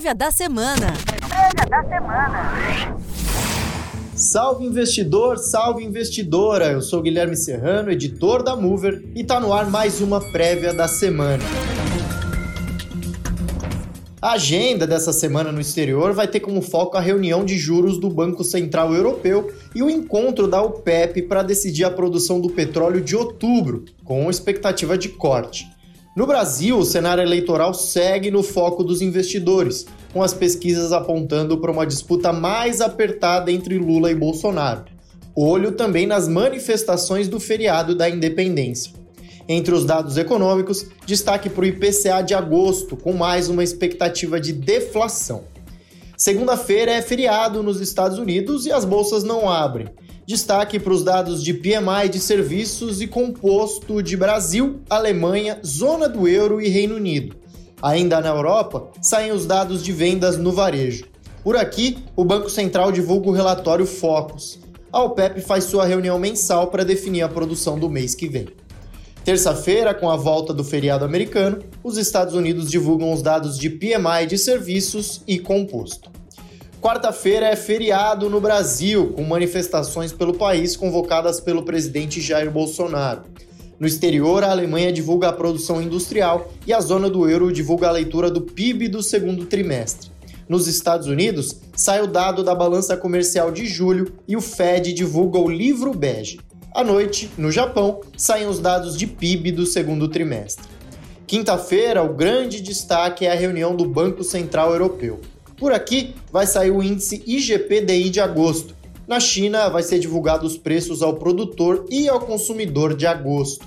Prévia da semana. Prévia da semana. Salve investidor, salve investidora! Eu sou Guilherme Serrano, editor da Mover, e tá no ar mais uma prévia da semana. A agenda dessa semana no exterior vai ter como foco a reunião de juros do Banco Central Europeu e o encontro da OPEP para decidir a produção do petróleo de outubro, com expectativa de corte. No Brasil, o cenário eleitoral segue no foco dos investidores, com as pesquisas apontando para uma disputa mais apertada entre Lula e Bolsonaro. Olho também nas manifestações do feriado da independência. Entre os dados econômicos, destaque para o IPCA de agosto, com mais uma expectativa de deflação. Segunda-feira é feriado nos Estados Unidos e as bolsas não abrem. Destaque para os dados de PMI de serviços e composto de Brasil, Alemanha, zona do euro e Reino Unido. Ainda na Europa, saem os dados de vendas no varejo. Por aqui, o Banco Central divulga o relatório Focus. A OPEP faz sua reunião mensal para definir a produção do mês que vem. Terça-feira, com a volta do feriado americano, os Estados Unidos divulgam os dados de PMI de serviços e composto. Quarta-feira é feriado no Brasil, com manifestações pelo país convocadas pelo presidente Jair Bolsonaro. No exterior, a Alemanha divulga a produção industrial e a zona do euro divulga a leitura do PIB do segundo trimestre. Nos Estados Unidos, sai o dado da balança comercial de julho e o Fed divulga o livro bege. À noite, no Japão, saem os dados de PIB do segundo trimestre. Quinta-feira, o grande destaque é a reunião do Banco Central Europeu. Por aqui, vai sair o índice IGPDI de agosto. Na China, vai ser divulgado os preços ao produtor e ao consumidor de agosto.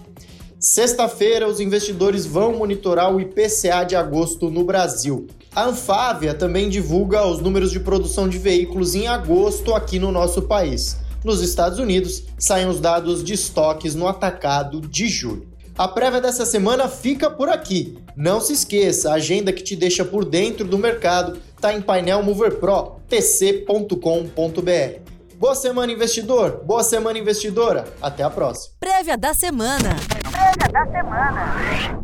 Sexta-feira, os investidores vão monitorar o IPCA de agosto no Brasil. A Anfávia também divulga os números de produção de veículos em agosto aqui no nosso país. Nos Estados Unidos, saem os dados de estoques no atacado de julho. A prévia dessa semana fica por aqui. Não se esqueça, a agenda que te deixa por dentro do mercado está em painel Mover. Boa semana, investidor! Boa semana, investidora! Até a próxima! Prévia da semana. Prévia da semana.